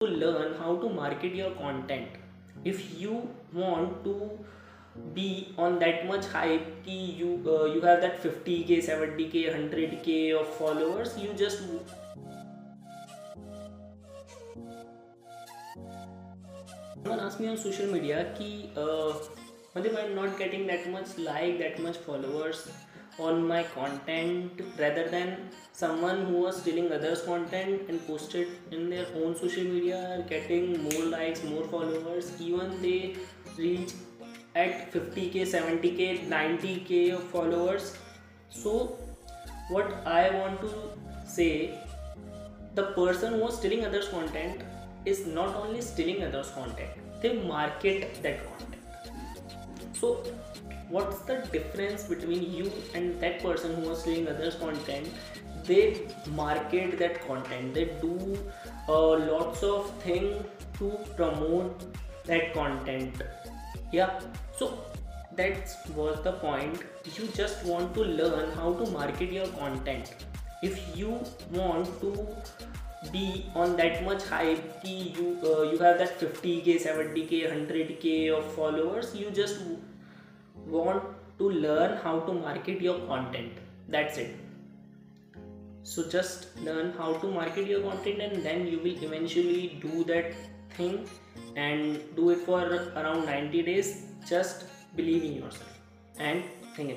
to learn how to market your content if you want to be on that much hype ki you uh, you have that 50k 70k 100k of followers you just someone asked me on social media ki uh, I'm not getting that much like that much followers on my content rather than someone who was stealing others content and posted in their own social media getting more likes more followers. Even they reach at 50k 70k 90k of followers. So what i want to say the person who was stealing others content is not only stealing others content they market that content. So what's the difference between you and that person who was doing others content? They market that content. They do uh, lots of things to promote that content. Yeah. So that was the point. You just want to learn how to market your content. If you want to be on that much hype ki you uh, you have that 50k 70k 100k of followers you just want to learn how to market your content. That's it. So just learn how to market your content and then you will eventually do that thing and do it for around 90 days. Just believe in yourself. And